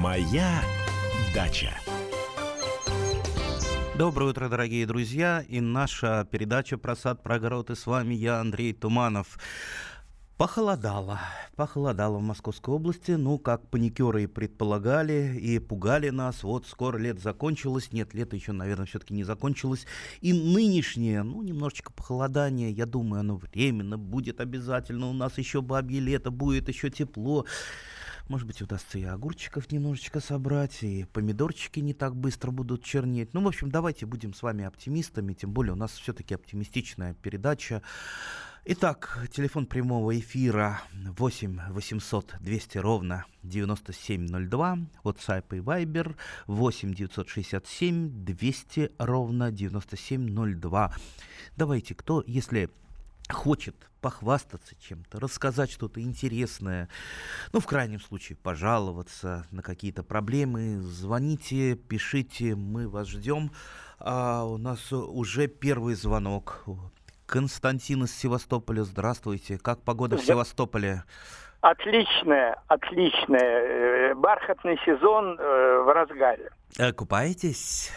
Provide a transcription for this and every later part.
Моя дача. Доброе утро, дорогие друзья, и наша передача про сад, про огород, и с вами я, Андрей Туманов. Похолодало. Похолодало в Московской области. Ну, как паникеры и предполагали, и пугали нас. Вот скоро лето закончилось. Нет, лето еще, наверное, все-таки не закончилось. И нынешнее, ну, немножечко похолодание, я думаю, оно временно будет обязательно. У нас еще бабье лето, будет еще тепло. Может быть, удастся и огурчиков немножечко собрать, и помидорчики не так быстро будут чернеть. Ну, в общем, давайте будем с вами оптимистами, тем более у нас все-таки оптимистичная передача. Итак, телефон прямого эфира 8 800 200 ровно 9702, WhatsApp и Viber 8 967 200 ровно 9702. Давайте, кто, если хочет похвастаться чем-то, рассказать что-то интересное, ну, в крайнем случае, пожаловаться на какие-то проблемы, звоните, пишите, мы вас ждем. А у нас уже первый звонок. Константин из Севастополя, здравствуйте. Как погода в Севастополе? Отличная, отличная. Э, бархатный сезон э, в разгаре. Э, купаетесь?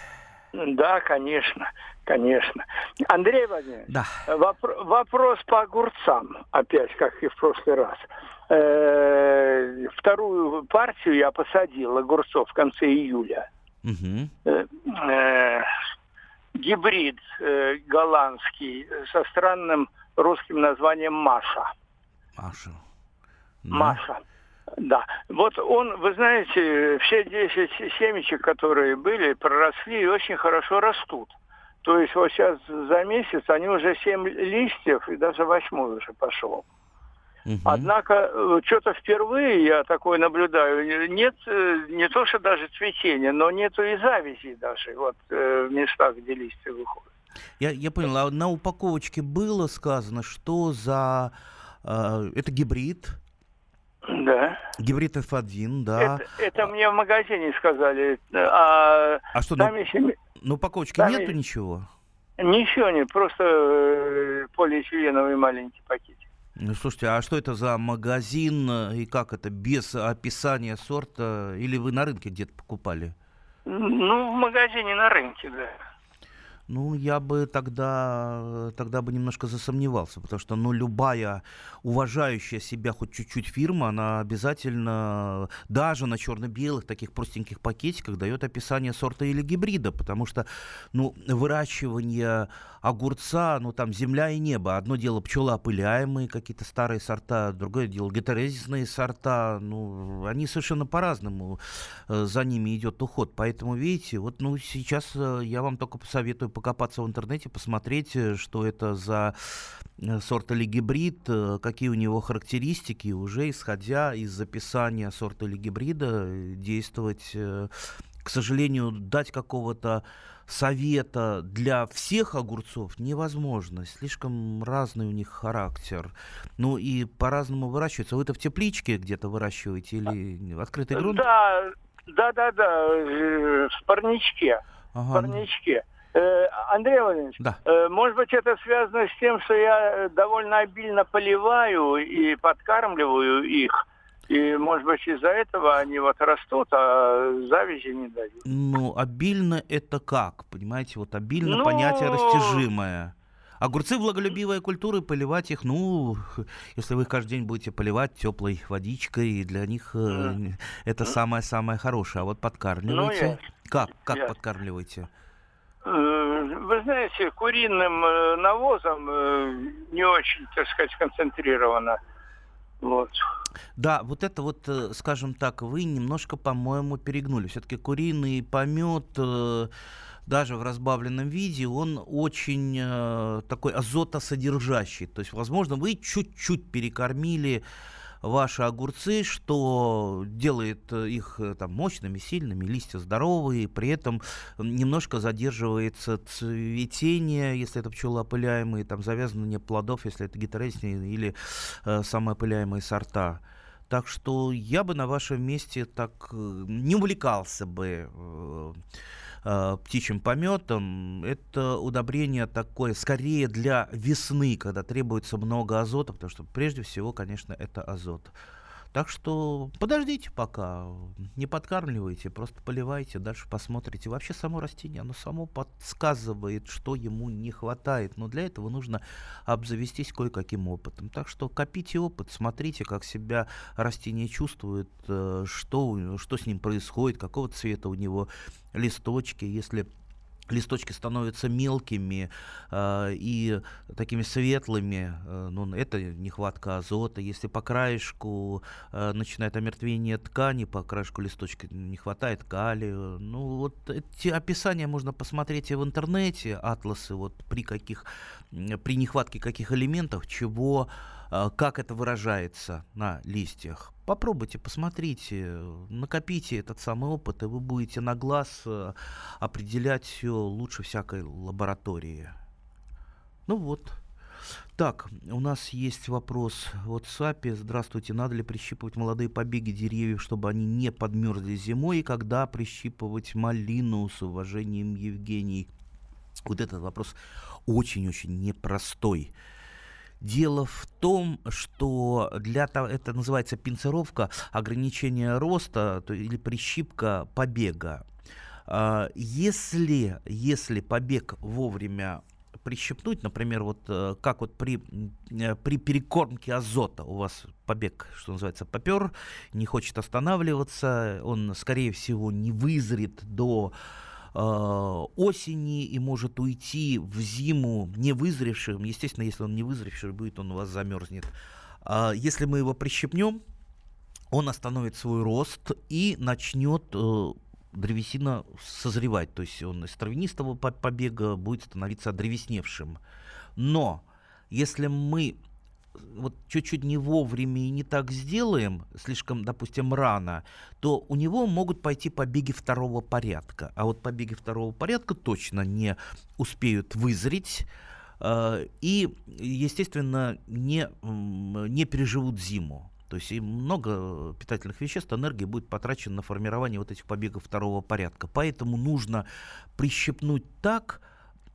Да, конечно, конечно. Андрей Владимирович, да. вопр- вопрос по огурцам, опять, как и в прошлый раз. Э-э- вторую партию я посадил огурцов в конце июля. Угу. Гибрид э, голландский со странным русским названием Маша. Маша. Да. Маша. Да. Вот он, вы знаете, все 10 семечек, которые были, проросли и очень хорошо растут. То есть вот сейчас за месяц они уже 7 листьев, и даже восьмой уже пошел. Угу. Однако, э, что-то впервые я такое наблюдаю. Нет, э, не то, что даже цветения, но нету и завязи даже вот э, в местах, где листья выходят. Я, я понял, а на упаковочке было сказано, что за... Э, это гибрид, да. Гибрид F1, да. Это, это мне в магазине сказали. А, а что, на, еще... на упаковочке там нету ничего? Ничего нет, просто э, полиэтиленовый маленький пакетик. Ну, слушайте, а что это за магазин и как это, без описания сорта? Или вы на рынке где-то покупали? Ну, в магазине на рынке, да. Ну, я бы тогда, тогда бы немножко засомневался, потому что, ну, любая уважающая себя хоть чуть-чуть фирма, она обязательно даже на черно-белых таких простеньких пакетиках дает описание сорта или гибрида, потому что, ну, выращивание огурца, ну, там земля и небо. Одно дело пчелоопыляемые какие-то старые сорта, другое дело гетерезисные сорта, ну, они совершенно по-разному э, за ними идет уход. Поэтому, видите, вот, ну, сейчас э, я вам только посоветую покопаться в интернете, посмотреть, э, что это за сорт или гибрид, какие у него характеристики, уже исходя из описания сорта или гибрида действовать. К сожалению, дать какого-то совета для всех огурцов невозможно. Слишком разный у них характер. Ну и по-разному выращивается. Вы это в тепличке где-то выращиваете или открытый грунт? Да, да, да, да, в парничке. Ага. В парничке. Э, Андрей Владимирович, да. Э, может быть, это связано с тем, что я довольно обильно поливаю и подкармливаю их. И, может быть, из-за этого они вот растут, а завязи не дают. Ну, обильно это как? Понимаете, вот обильно ну... понятие растяжимое. Огурцы влаголюбивая культура, поливать их, ну, если вы каждый день будете поливать теплой водичкой, для них mm. это самое-самое хорошее. А вот подкармливаете? Ну, я... Как? Как я... подкармливаете? Э, вы знаете, куриным э, навозом э, не очень, так сказать, концентрировано. Вот. Да, вот это вот, скажем так, вы немножко, по-моему, перегнули. Все-таки куриный помет даже в разбавленном виде, он очень такой азотосодержащий. То есть, возможно, вы чуть-чуть перекормили ваши огурцы, что делает э, их э, там мощными, сильными, листья здоровые, при этом немножко задерживается цветение, если это пчелоопыляемые, там завязывание плодов, если это гетересные или э, самоопыляемые сорта. Так что я бы на вашем месте так э, не увлекался бы э, птичьим пометом, это удобрение такое скорее для весны, когда требуется много азота, потому что прежде всего, конечно, это азот. Так что подождите пока, не подкармливайте, просто поливайте, дальше посмотрите. Вообще само растение, оно само подсказывает, что ему не хватает, но для этого нужно обзавестись кое-каким опытом. Так что копите опыт, смотрите, как себя растение чувствует, э, что, что с ним происходит, какого цвета у него листочки, если листочки становятся мелкими э, и такими светлыми, э, ну, это нехватка азота. Если по краешку э, начинает омертвение ткани, по краешку листочка не хватает калия. Ну, вот эти описания можно посмотреть и в интернете, атласы, вот при каких, при нехватке каких элементов, чего как это выражается на листьях. Попробуйте, посмотрите, накопите этот самый опыт, и вы будете на глаз э, определять все лучше всякой лаборатории. Ну вот. Так, у нас есть вопрос в WhatsApp. Здравствуйте, надо ли прищипывать молодые побеги деревьев, чтобы они не подмерзли зимой? И когда прищипывать малину с уважением, Евгений? Вот этот вопрос очень-очень непростой. Дело в том, что для того, это называется пинцировка, ограничение роста то, или прищипка побега. А, если, если побег вовремя прищипнуть, например, вот э, как вот при, э, при перекормке азота у вас побег, что называется, попер, не хочет останавливаться, он, скорее всего, не вызрит до осени и может уйти в зиму не вызревшим. Естественно, если он не вызревший будет, он у вас замерзнет. А если мы его прищепнем, он остановит свой рост и начнет э, древесина созревать. То есть он из травянистого побега будет становиться древесневшим. Но если мы вот чуть-чуть не вовремя и не так сделаем, слишком, допустим, рано, то у него могут пойти побеги второго порядка. А вот побеги второго порядка точно не успеют вызреть э, и, естественно, не, не переживут зиму. То есть и много питательных веществ, энергии будет потрачено на формирование вот этих побегов второго порядка. Поэтому нужно прищепнуть так,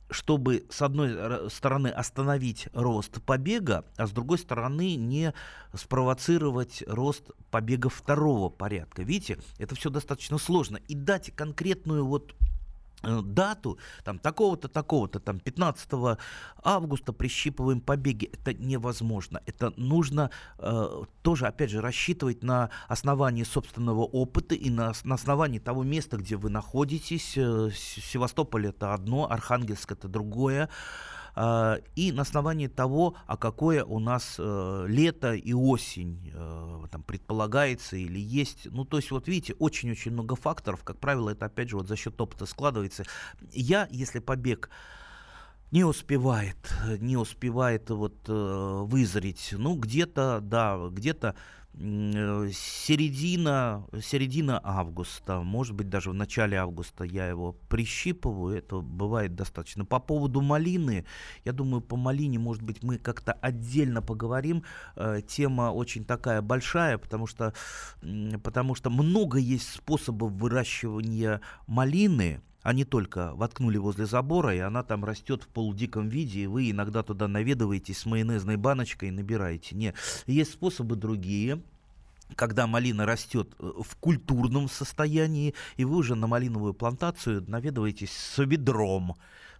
чтобы с одной стороны остановить рост побега, а с другой стороны не спровоцировать рост побега второго порядка. Видите, это все достаточно сложно. И дать конкретную вот Э, дату, там, такого-то, такого-то, там, 15 августа прищипываем побеги. Это невозможно. Это нужно э, тоже, опять же, рассчитывать на основании собственного опыта и на, на основании того места, где вы находитесь. Э, Севастополь это одно, Архангельск это другое. А, и на основании того, а какое у нас э, лето и осень э, там предполагается или есть. Ну, то есть, вот видите, очень-очень много факторов. Как правило, это опять же вот за счет опыта складывается. Я, если побег не успевает, не успевает вот э, вызреть. Ну, где-то, да, где-то середина, середина августа, может быть, даже в начале августа я его прищипываю, это бывает достаточно. По поводу малины, я думаю, по малине, может быть, мы как-то отдельно поговорим. Э, тема очень такая большая, потому что, потому что много есть способов выращивания малины, не только воткнули возле забора, и она там растет в полудиком виде, и вы иногда туда наведываетесь с майонезной баночкой и набираете. Нет, есть способы другие, когда малина растет э, в культурном состоянии, и вы уже на малиновую плантацию наведываетесь с ведром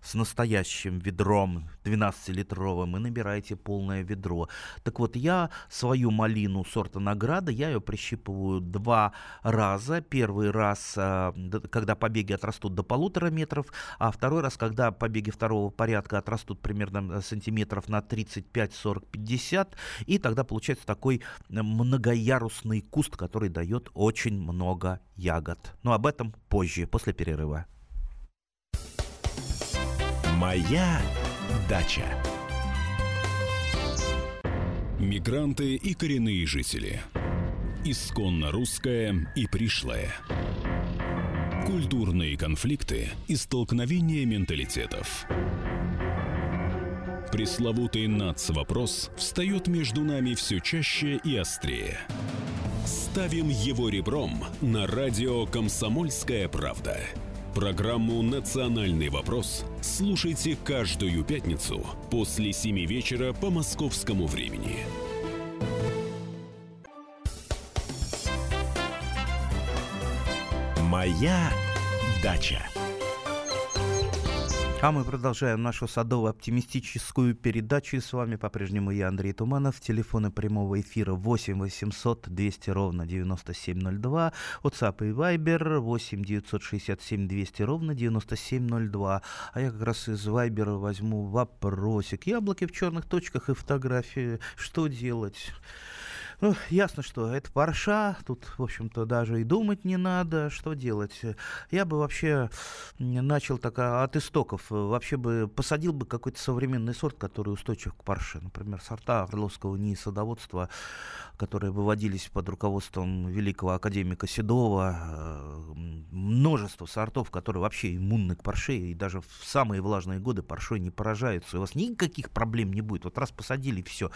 с настоящим ведром 12-литровым и набираете полное ведро. Так вот, я свою малину сорта награда, я ее прищипываю два раза. Первый раз, а, когда побеги отрастут до полутора метров, а второй раз, когда побеги второго порядка отрастут примерно э, сантиметров на 35, 40, 50, и тогда получается такой многоярусный куст, который дает очень много ягод. Но об этом позже, после перерыва. Моя дача. Мигранты и коренные жители. Исконно русская и пришлая. Культурные конфликты и столкновения менталитетов. Пресловутый НАЦ-вопрос встает между нами все чаще и острее. Ставим его ребром на радио «Комсомольская правда». Программу «Национальный вопрос» слушайте каждую пятницу после 7 вечера по московскому времени. «Моя дача». А мы продолжаем нашу садово-оптимистическую передачу. И с вами по-прежнему я, Андрей Туманов. Телефоны прямого эфира 8 800 200 ровно 9702. WhatsApp и Viber 8 967 200 ровно 9702. А я как раз из Viber возьму вопросик. Яблоки в черных точках и фотографии. Что делать? Ну, ясно, что это парша, тут, в общем-то, даже и думать не надо, что делать. Я бы вообще начал так а, от истоков, вообще бы посадил бы какой-то современный сорт, который устойчив к парше. Например, сорта Орловского НИИ садоводства, которые выводились под руководством великого академика Седова. Э, множество сортов, которые вообще иммунны к парше, и даже в самые влажные годы паршой не поражаются. И у вас никаких проблем не будет. Вот раз посадили, все.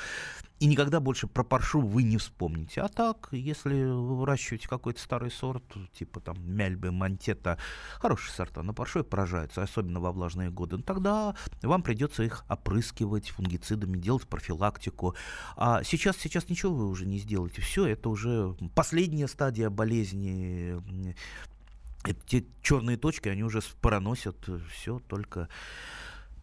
И никогда больше про паршу вы не вспомните. А так, если вы выращиваете какой-то старый сорт, типа там мяльбы, мантета, хорошие сорта, но паршой поражаются, особенно во влажные годы, ну, тогда вам придется их опрыскивать фунгицидами, делать профилактику. А сейчас, сейчас ничего вы уже не сделаете. Все, это уже последняя стадия болезни. Эти черные точки, они уже проносят все только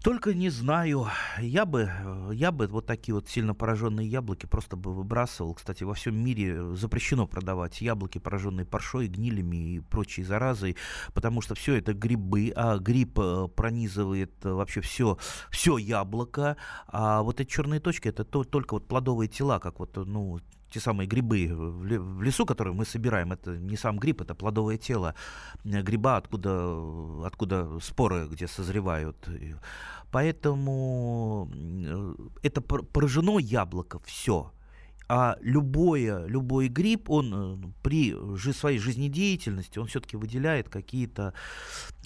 только не знаю. Я бы, я бы вот такие вот сильно пораженные яблоки просто бы выбрасывал. Кстати, во всем мире запрещено продавать яблоки, пораженные паршой, гнилями и прочей заразой, потому что все это грибы, а гриб э, пронизывает э, вообще все, все яблоко, а вот эти черные точки это то, только вот плодовые тела, как вот, ну, те самые грибы в лесу, которые мы собираем, это не сам гриб, это плодовое тело э, гриба, откуда, откуда споры, где созревают. Поэтому э, это поражено яблоко, все. А любое, любой гриб, он э, при своей жизнедеятельности, он все-таки выделяет какие-то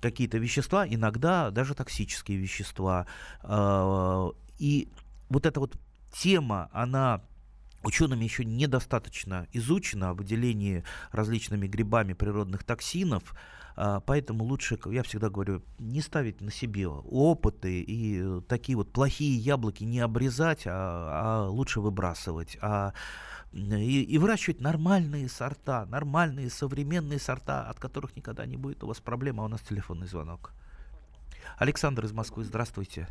какие вещества, иногда даже токсические вещества. А, и вот эта вот тема, она Учеными еще недостаточно изучено о выделении различными грибами природных токсинов, а, поэтому лучше, я всегда говорю, не ставить на себе опыты и такие вот плохие яблоки не обрезать, а, а лучше выбрасывать. А и, и выращивать нормальные сорта, нормальные современные сорта, от которых никогда не будет у вас проблем, а у нас телефонный звонок. Александр из Москвы, здравствуйте.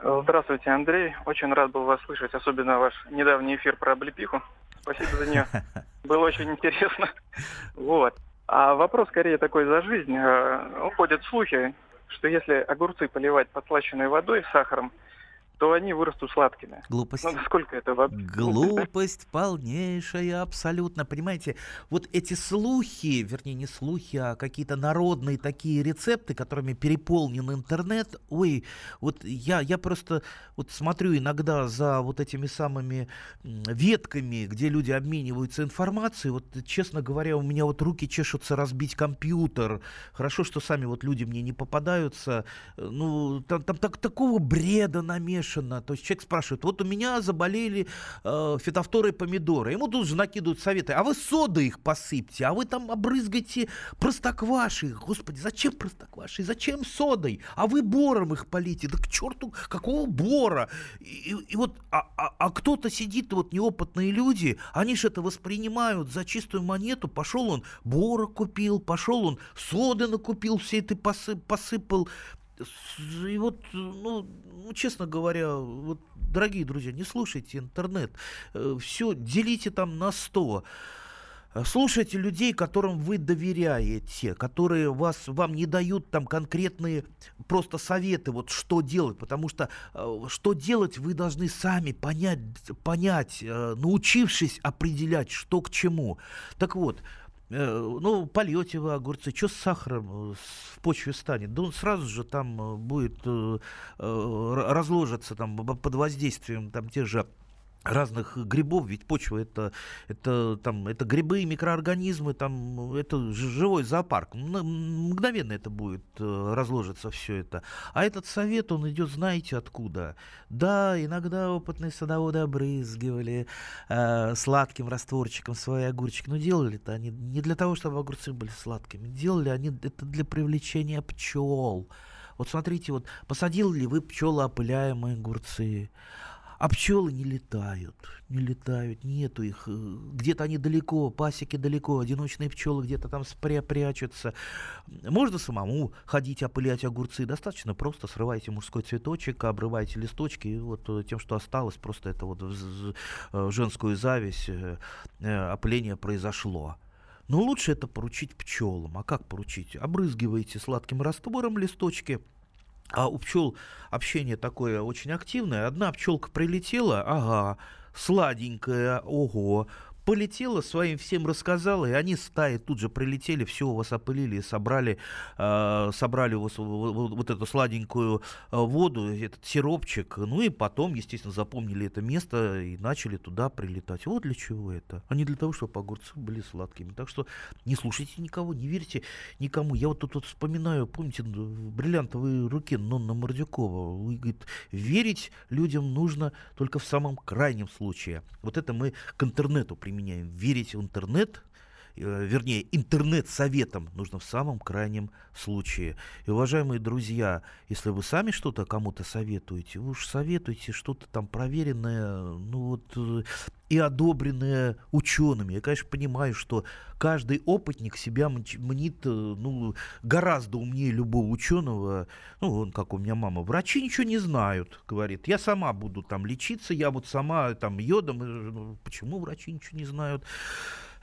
Здравствуйте, Андрей. Очень рад был вас слышать, особенно ваш недавний эфир про облепиху. Спасибо за нее. Было очень интересно. Вот. А вопрос скорее такой за жизнь. Э, ходят слухи, что если огурцы поливать подслащенной водой с сахаром, то они вырастут сладкими. Глупость. Ну, насколько это вообще? Глупость полнейшая, абсолютно. Понимаете, вот эти слухи, вернее, не слухи, а какие-то народные такие рецепты, которыми переполнен интернет. Ой, вот я, я просто вот смотрю иногда за вот этими самыми ветками, где люди обмениваются информацией. Вот, честно говоря, у меня вот руки чешутся разбить компьютер. Хорошо, что сами вот люди мне не попадаются. Ну, там, там так, такого бреда намешано смешано. То есть человек спрашивает, вот у меня заболели э, фитофторы помидоры. Ему тут же накидывают советы, а вы соды их посыпьте, а вы там обрызгайте простокваши. Господи, зачем простокваши? Зачем содой? А вы бором их полите. Да к черту, какого бора? И, и вот, а, а, а кто-то сидит, вот неопытные люди, они же это воспринимают за чистую монету. Пошел он бора купил, пошел он соды накупил, все это посып, посыпал. И вот, ну, ну, честно говоря, вот, дорогие друзья, не слушайте интернет. Э, Все, делите там на 100. Слушайте людей, которым вы доверяете, которые вас, вам не дают там конкретные просто советы, вот что делать, потому что э, что делать вы должны сами понять, понять, э, научившись определять, что к чему. Так вот, ну, польете вы огурцы, что с сахаром э, в почве станет? Да он сразу же там э, будет разложиться там под воздействием там тех же разных грибов, ведь почва это, это, там, это грибы, микроорганизмы, там, это живой зоопарк. Мгновенно это будет э, разложиться все это. А этот совет, он идет, знаете, откуда? Да, иногда опытные садоводы обрызгивали э, сладким растворчиком свои огурчики. Но делали это они не для того, чтобы огурцы были сладкими. Делали они это для привлечения пчел. Вот смотрите, вот посадил ли вы пчелоопыляемые огурцы? А пчелы не летают, не летают, нету их. Э, где-то они далеко, пасеки далеко, одиночные пчелы где-то там спря прячутся. Можно самому ходить, опылять огурцы. Достаточно просто срывайте мужской цветочек, обрывайте листочки, и вот э, тем, что осталось, просто это вот э, женскую зависть, опыление произошло. Но лучше это поручить пчелам. А как поручить? Обрызгиваете сладким раствором листочки, а у пчел общение такое очень активное. Одна пчелка прилетела, ага, сладенькая, ого, полетела, своим всем рассказала, и они стаи тут же прилетели, все у вас опылили, собрали, э, собрали вот, вот, вот эту сладенькую э, воду, этот сиропчик, ну и потом, естественно, запомнили это место и начали туда прилетать. Вот для чего это, а не для того, чтобы огурцы были сладкими. Так что не слушайте никого, не верьте никому. Я вот тут вот вспоминаю, помните, в бриллиантовой руке Нонна Мордюкова, говорит, верить людям нужно только в самом крайнем случае. Вот это мы к интернету применяем применяем. Верить в интернет, вернее, интернет-советам нужно в самом крайнем случае. И, уважаемые друзья, если вы сами что-то кому-то советуете, вы уж советуете что-то там проверенное, ну вот, э, и одобренное учеными. Я, конечно, понимаю, что каждый опытник себя мнит, э, ну, гораздо умнее любого ученого. Ну, он, как у меня мама, врачи ничего не знают, говорит. Я сама буду там лечиться, я вот сама там йодом. Ну, почему врачи ничего не знают?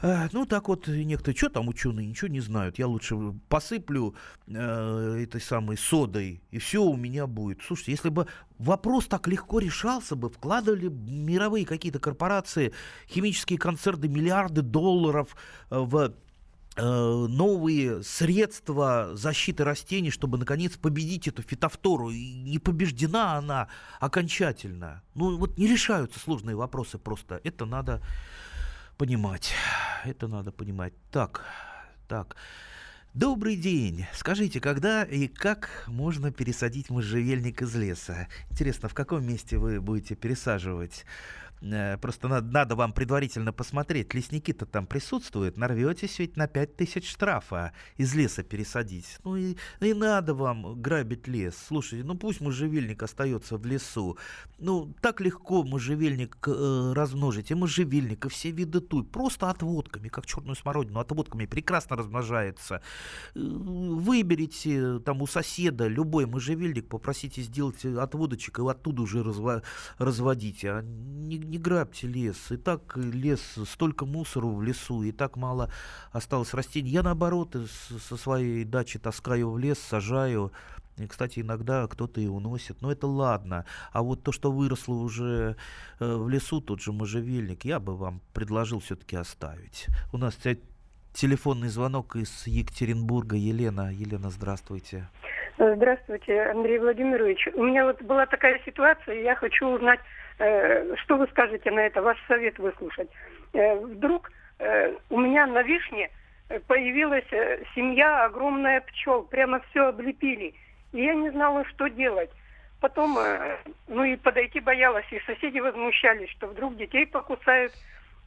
А, ну, так вот, некоторые, что там ученые, ничего не знают. Я лучше посыплю э, этой самой содой, и все у меня будет. Слушайте, если бы вопрос так легко решался бы, вкладывали мировые какие-то корпорации, химические концерны, миллиарды долларов э, в э, новые средства защиты растений, чтобы наконец победить эту фитофтору. И не побеждена она окончательно. Ну вот не решаются сложные вопросы просто. Это надо понимать. Это надо понимать. Так, так. Добрый день. Скажите, когда и как можно пересадить можжевельник из леса? Интересно, в каком месте вы будете пересаживать? Э, просто надо, надо вам предварительно посмотреть, лесники-то там присутствуют, нарветесь ведь на 5000 штрафа из леса пересадить. Ну и, и надо вам грабить лес. Слушайте, ну пусть можжевельник остается в лесу. Ну, так легко можжевельник э, размножить, и можжевельник, и все виды туй. Просто отводками, как черную смородину, отводками прекрасно размножается. Э, выберите там у соседа любой можжевельник, попросите сделать отводочек, и оттуда уже разво- разводите. А не, не грабьте лес. И так лес, столько мусору в лесу, и так мало осталось растений. Я наоборот со своей дачи таскаю в лес, сажаю. И, кстати, иногда кто-то и уносит. Но это ладно. А вот то, что выросло уже э, в лесу, тот же можжевельник, я бы вам предложил все-таки оставить. У нас телефонный звонок из Екатеринбурга. Елена. Елена, здравствуйте. Здравствуйте, Андрей Владимирович. У меня вот была такая ситуация, и я хочу узнать что вы скажете на это? Ваш совет выслушать. Э, вдруг э, у меня на вишне появилась семья огромная пчел. Прямо все облепили. И я не знала, что делать. Потом, ну и подойти боялась, и соседи возмущались, что вдруг детей покусают.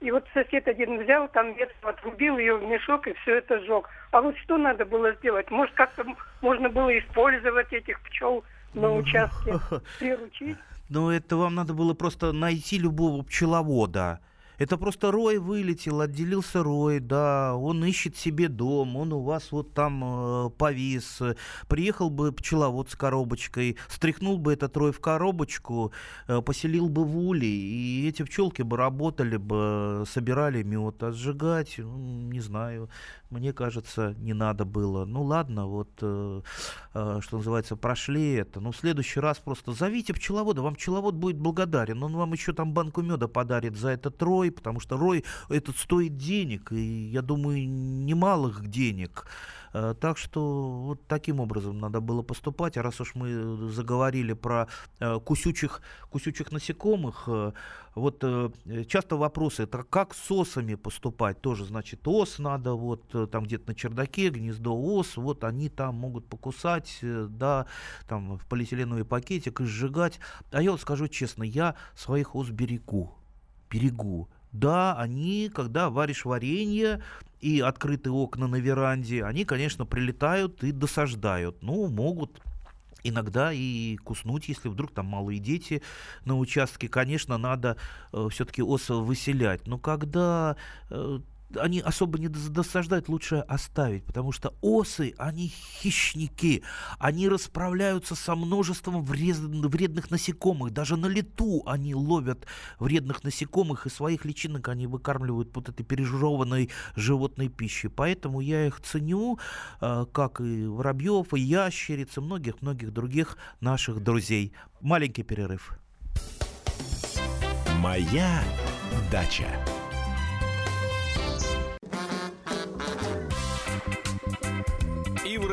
И вот сосед один взял, там ветку отрубил ее в мешок и все это сжег. А вот что надо было сделать? Может, как-то можно было использовать этих пчел на участке, приручить? Но это вам надо было просто найти любого пчеловода. Это просто Рой вылетел, отделился Рой, да, он ищет себе дом, он у вас вот там э, повис. Приехал бы пчеловод с коробочкой, стряхнул бы этот Рой в коробочку, э, поселил бы в улей, и эти пчелки бы работали бы, собирали мед, а сжигать, ну, не знаю, мне кажется, не надо было. Ну ладно, вот, э, э, что называется, прошли это. Ну, в следующий раз просто зовите пчеловода, вам пчеловод будет благодарен. Он вам еще там банку меда подарит за этот рой, потому что рой этот стоит денег, и, я думаю, немалых денег. Э, так что вот таким образом надо было поступать. А раз уж мы заговорили про э, кусючих, кусючих насекомых, э, вот часто вопросы, это как с осами поступать? Тоже, значит, ос надо, вот там где-то на чердаке, гнездо ос, вот они там могут покусать, да, там в полиэтиленовый пакетик и сжигать. А я вот скажу честно, я своих ос берегу, берегу. Да, они, когда варишь варенье, и открытые окна на веранде, они, конечно, прилетают и досаждают. Ну, могут иногда и куснуть, если вдруг там малые дети на участке, конечно, надо э, все-таки ос выселять. Но когда э, они особо не досаждают, лучше оставить, потому что осы, они хищники, они расправляются со множеством вредных насекомых, даже на лету они ловят вредных насекомых, и своих личинок они выкармливают вот этой пережеванной животной пищей. Поэтому я их ценю, э, как и воробьев, и ящериц, и многих-многих других наших друзей. Маленький перерыв. Моя дача.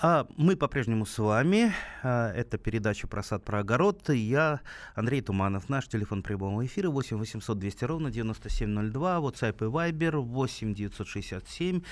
а мы по-прежнему с вами. А, это передача про сад, про огород. Я Андрей Туманов. Наш телефон прямого эфира 8 800 200 ровно 9702. WhatsApp и Viber 8 967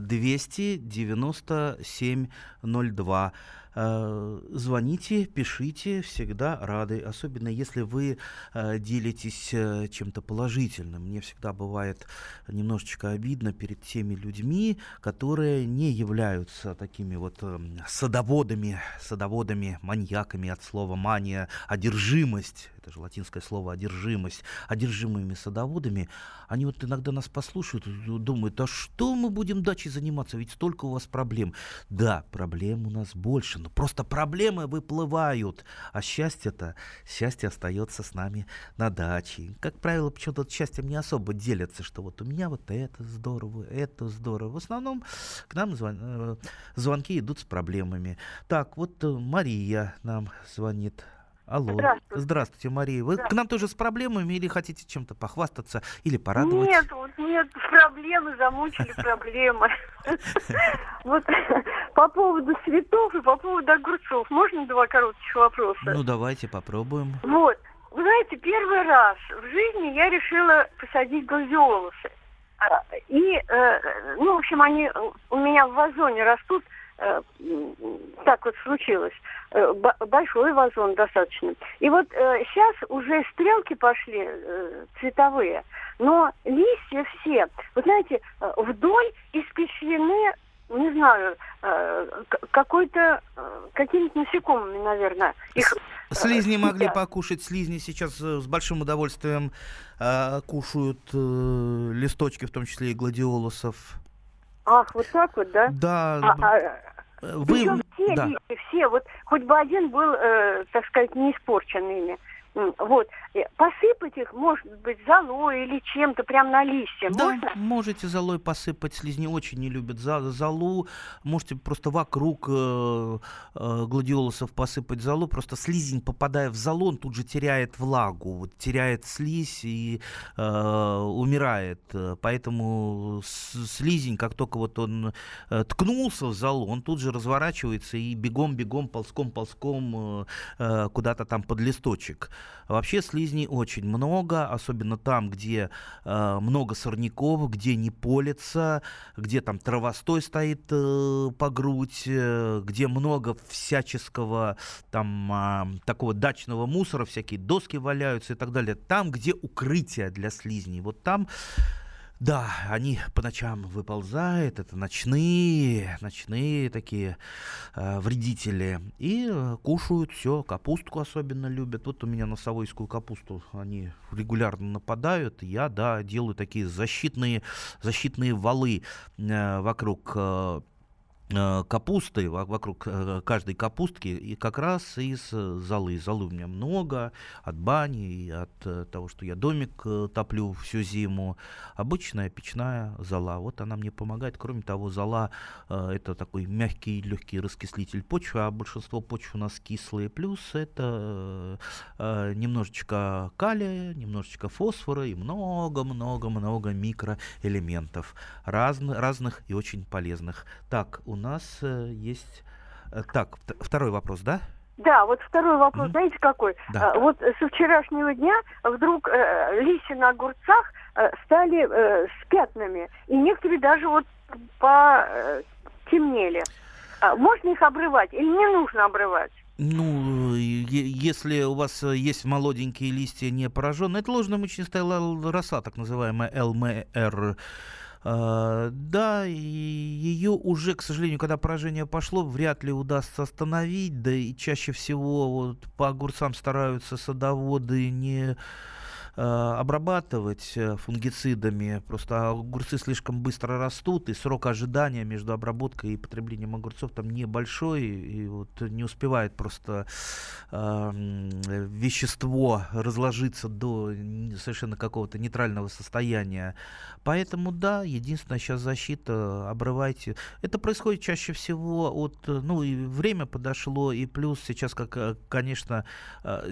297 02. Э, звоните, пишите, всегда рады, особенно если вы э, делитесь э, чем-то положительным. Мне всегда бывает немножечко обидно перед теми людьми, которые не являются такими вот садоводами, садоводами, маньяками от слова мания, одержимость это же латинское слово одержимость, одержимыми садоводами, они вот иногда нас послушают и думают, а что мы будем дачей заниматься, ведь столько у вас проблем. Да, проблем у нас больше, но просто проблемы выплывают, а счастье-то, счастье остается с нами на даче. Как правило, почему-то счастьем не особо делятся, что вот у меня вот это здорово, это здорово. В основном к нам звон, э, звонки идут с проблемами. Так, вот э, Мария нам звонит. Алло. Здравствуйте. Здравствуйте, Мария. Вы к нам тоже с проблемами или хотите чем-то похвастаться или порадовать? Нет, вот нет, проблемы замучили проблемы. Вот по поводу цветов и по поводу огурцов. Можно два коротких вопроса? Ну, давайте попробуем. Вот. Вы знаете, первый раз в жизни я решила посадить гладиолусы. А, и, э, ну, в общем, они у меня в вазоне растут так вот случилось. Э, большой вазон достаточно. И вот э, сейчас уже стрелки пошли э, цветовые, но листья все, вы знаете, э, вдоль испещрены, не знаю, э, какой-то, э, какими-то насекомыми, наверное. Их, э, слизни могли покушать, слизни сейчас э, с большим удовольствием э, кушают э, листочки, в том числе и гладиолусов. Ах, вот так вот, да? Да. А, а, вы... Причем все да. листья, все, вот хоть бы один был, э, так сказать, не испорчен ими. Вот. Посыпать их, может быть, золой или чем-то прям на листья. Да, Можно? можете золой посыпать. Слизни очень не любят золу. Можете просто вокруг э, э, гладиолусов посыпать золу. Просто слизень, попадая в золу, он тут же теряет влагу, вот, теряет слизь и э, умирает. Поэтому слизень, как только вот он э, ткнулся в золу, он тут же разворачивается и бегом-бегом, ползком-ползком э, э, куда-то там под листочек. Вообще слизней очень много, особенно там, где э, много сорняков, где не полится, где там травостой стоит э, по грудь, э, где много всяческого там э, такого дачного мусора, всякие доски валяются и так далее. Там, где укрытие для слизней, вот там да, они по ночам выползают, это ночные, ночные такие э, вредители. И э, кушают все, капустку особенно любят. Вот у меня на совойскую капусту они регулярно нападают. Я, да, делаю такие защитные, защитные валы э, вокруг э, Э, капусты вокруг э, каждой капустки и как раз из э, золы. Золы у меня много от бани и от того, что я домик топлю всю зиму. Обычная печная зола. Вот она мне помогает. Кроме того, зола это такой мягкий, легкий раскислитель почвы, а большинство почв у нас кислые. Плюс это немножечко калия, немножечко фосфора и много-много-много микроэлементов разных, разных и очень полезных. Так, у нас э, есть... Э, так, второй вопрос, да? Да, вот второй вопрос, mm-hmm. знаете какой? Да. А, вот со вчерашнего дня вдруг э, листья на огурцах э, стали э, с пятнами, и некоторые даже вот по э, темнели. А, можно их обрывать или не нужно обрывать? Ну, если у вас есть молоденькие листья не пораженные, это ложно-мучнистая роса, так называемая ЛМР да, и ее уже, к сожалению, когда поражение пошло, вряд ли удастся остановить, да и чаще всего вот по огурцам стараются садоводы не обрабатывать э, фунгицидами. Просто огурцы слишком быстро растут, и срок ожидания между обработкой и потреблением огурцов там небольшой, и вот не успевает просто э, вещество разложиться до совершенно какого-то нейтрального состояния. Поэтому, да, единственная сейчас защита, обрывайте. Это происходит чаще всего от, ну, и время подошло, и плюс сейчас, как, э, конечно,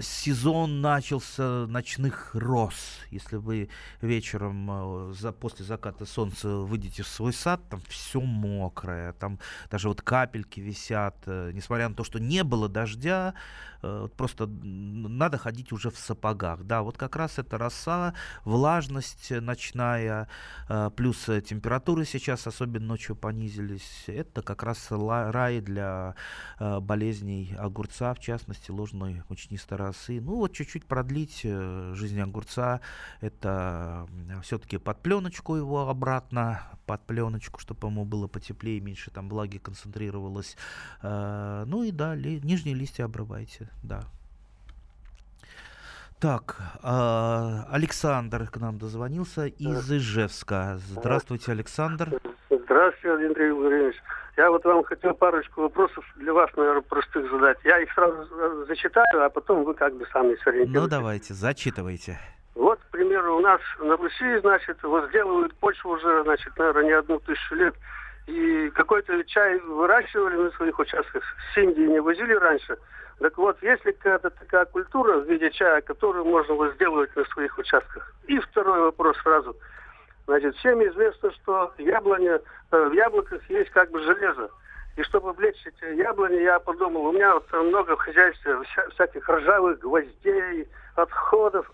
сезон начался ночных роз мороз. Если вы вечером э, за, после заката солнца выйдете в свой сад, там все мокрое, там даже вот капельки висят, э, несмотря на то, что не было дождя, э, просто надо ходить уже в сапогах. Да, вот как раз это роса, влажность ночная, плюс температуры сейчас, особенно ночью, понизились. Это как раз рай для болезней огурца, в частности, ложной мучнистой росы. Ну вот чуть-чуть продлить жизнь огурца это все-таки под пленочку его обратно, под пленочку, чтобы ему было потеплее, меньше там влаги концентрировалось. Э, ну и да, ли, нижние листья обрывайте, да. Так, э, Александр к нам дозвонился из Ижевска. Здравствуйте, Александр. Здравствуйте, Андрей Владимирович. Я вот вам хотел парочку вопросов для вас, наверное, простых задать. Я их сразу зачитаю, а потом вы как бы сами сориентируетесь. Ну, давайте, зачитывайте. Вот, к примеру, у нас на Руси, значит, возделывают почву уже, значит, наверное, не одну тысячу лет. И какой-то чай выращивали на своих участках. С Индии не возили раньше. Так вот, есть ли какая-то такая культура в виде чая, которую можно возделывать на своих участках? И второй вопрос сразу. Значит, всем известно, что яблоня, э, в яблоках есть как бы железо. И чтобы облечь эти яблони, я подумал, у меня вот много в хозяйстве вся, всяких ржавых гвоздей, отходов,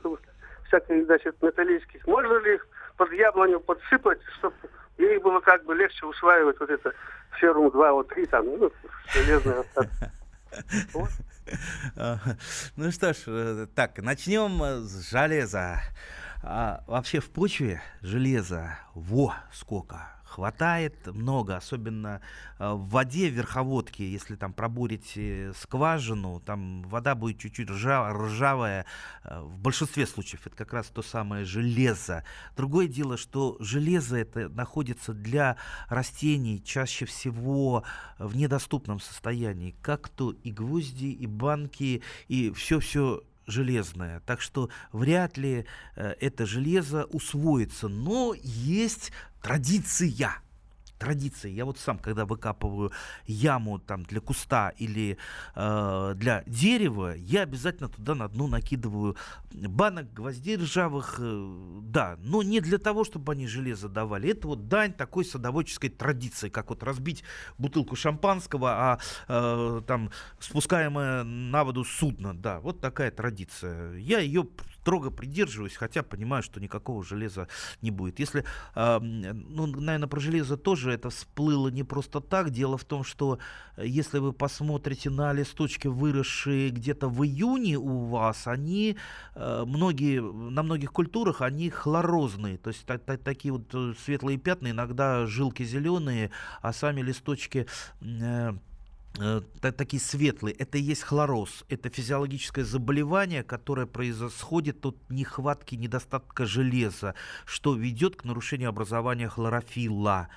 всяких, значит, металлических. Можно ли их под яблоню подсыпать, чтобы ей было как бы легче усваивать вот это ферум 2, вот 3, там, ну, железные Ну что ж, э, так, начнем с железа. А вообще в почве железа, во, сколько хватает много, особенно э, в воде верховодки, если там пробурить скважину, там вода будет чуть-чуть ржав, ржавая, э, в большинстве случаев. Это как раз то самое железо. Другое дело, что железо это находится для растений чаще всего в недоступном состоянии, как то и гвозди, и банки, и все-все железное. Так что вряд ли э, это железо усвоится. Но есть традиция традиции. Я вот сам, когда выкапываю яму там для куста или э, для дерева, я обязательно туда на дно накидываю банок, гвоздей ржавых, э, да, но не для того, чтобы они железо давали. Это вот дань такой садоводческой традиции, как вот разбить бутылку шампанского, а э, там спускаемое на воду судно, да, вот такая традиция. Я ее строго придерживаюсь, хотя понимаю, что никакого железа не будет. Если, э, ну, наверное, про железо тоже это всплыло не просто так. Дело в том, что э, если вы посмотрите на листочки, выросшие где-то в июне у вас, они э, многие, на многих культурах они хлорозные, то есть та, та, такие вот э, светлые пятна, иногда жилки зеленые, а сами листочки э, такие светлые, это и есть хлороз. Это физиологическое заболевание, которое происходит от нехватки, недостатка железа, что ведет к нарушению образования хлорофилла.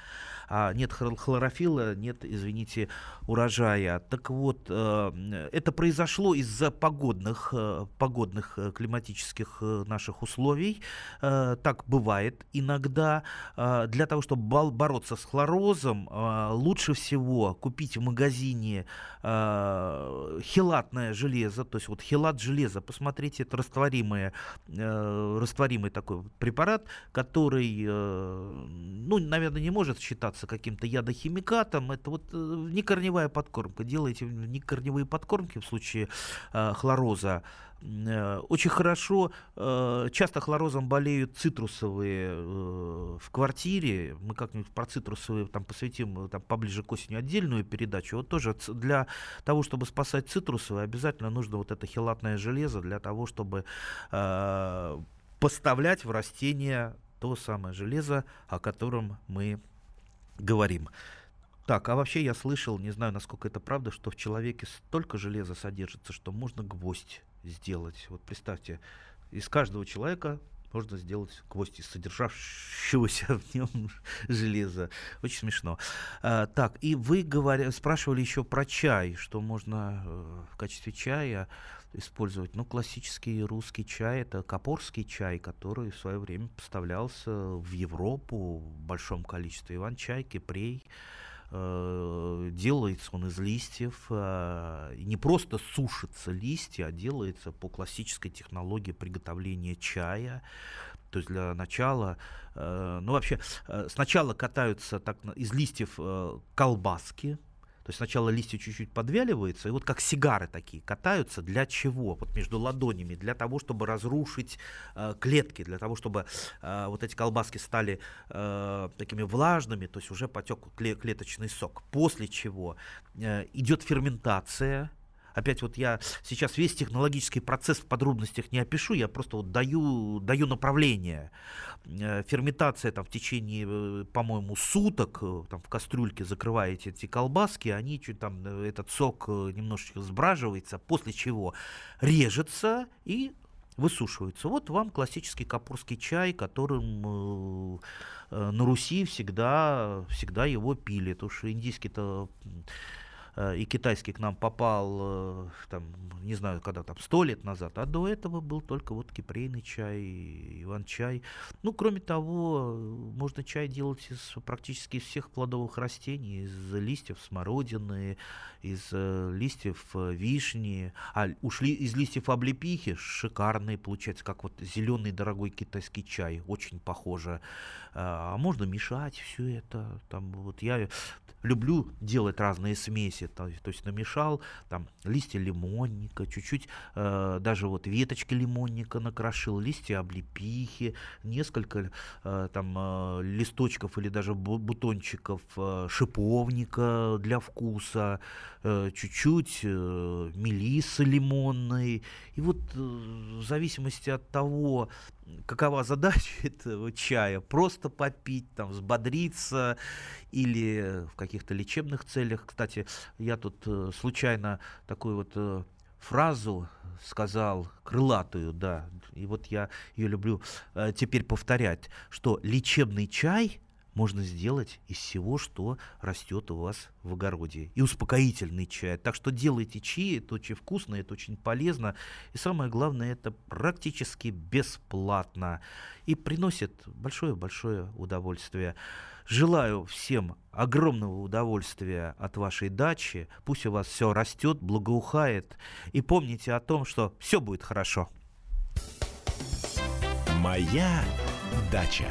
а нет хлорофила, нет, извините, урожая. Так вот, э, это произошло из-за погодных, э, погодных климатических наших условий. Так бывает иногда. Для того, чтобы бороться с хлорозом, лучше всего купить в магазине хилатное железо, то есть вот хилат железа, посмотрите, это растворимое, растворимый такой препарат, который, ну, наверное, не может считаться каким-то ядохимикатом. Это вот э, некорневая подкормка. Делайте некорневые подкормки в случае э, хлороза. Э, очень хорошо, э, часто хлорозом болеют цитрусовые э, в квартире. Мы как-нибудь про цитрусовые там посвятим там, поближе к осени отдельную передачу. Вот тоже для того, чтобы спасать цитрусовые, обязательно нужно вот это хелатное железо для того, чтобы поставлять в растения то самое железо, о котором мы говорим. Так, а вообще я слышал, не знаю, насколько это правда, что в человеке столько железа содержится, что можно гвоздь сделать. Вот представьте, из каждого человека можно сделать гвоздь из содержащегося в нем железа. Очень смешно. А, так, и вы говоря, спрашивали еще про чай, что можно э, в качестве чая использовать. Ну, классический русский чай это капорский чай, который в свое время поставлялся в Европу в большом количестве. Иван-чай, кипрей. Э, делается он из листьев, э, не просто сушатся листья, а делается по классической технологии приготовления чая. То есть для начала, э, ну вообще, сначала катаются так, из листьев колбаски, то есть сначала листья чуть-чуть подвяливаются, и вот как сигары такие катаются. Для чего? Вот между ладонями. Для того, чтобы разрушить э, клетки, для того, чтобы э, вот эти колбаски стали э, такими влажными, то есть уже потек клеточный сок. После чего э, идет ферментация, опять вот я сейчас весь технологический процесс в подробностях не опишу, я просто вот даю, даю направление. Э, ферментация там в течение, э, по-моему, суток э, там в кастрюльке закрываете эти колбаски, они чуть там, этот сок немножечко сбраживается, после чего режется и высушивается. Вот вам классический капурский чай, которым на Руси всегда, всегда его пили. Потому что индийский-то Э, и китайский к нам попал, э, там, не знаю, когда там, сто лет назад, а до этого был только вот кипрейный чай, иван-чай. Ну, кроме того, можно чай делать из практически всех плодовых растений, из листьев смородины, из э, листьев вишни, а ушли из листьев облепихи, шикарные, получается, как вот зеленый дорогой китайский чай, очень похоже. А можно мешать все это, там вот я люблю делать разные смеси, то, то есть намешал там листья лимонника, чуть-чуть э, даже вот веточки лимонника накрошил, листья облепихи, несколько э, там э, листочков или даже бутончиков э, шиповника для вкуса, э, чуть-чуть э, мелисы лимонной. И вот э, в зависимости от того, какова задача этого чая? Просто попить, там, взбодриться или в каких-то лечебных целях. Кстати, я тут э, случайно такую вот э, фразу сказал, крылатую, да, и вот я ее люблю э, теперь повторять, что лечебный чай можно сделать из всего, что растет у вас в огороде. И успокоительный чай. Так что делайте чаи, это очень вкусно, это очень полезно. И самое главное, это практически бесплатно. И приносит большое-большое удовольствие. Желаю всем огромного удовольствия от вашей дачи. Пусть у вас все растет, благоухает. И помните о том, что все будет хорошо. Моя дача.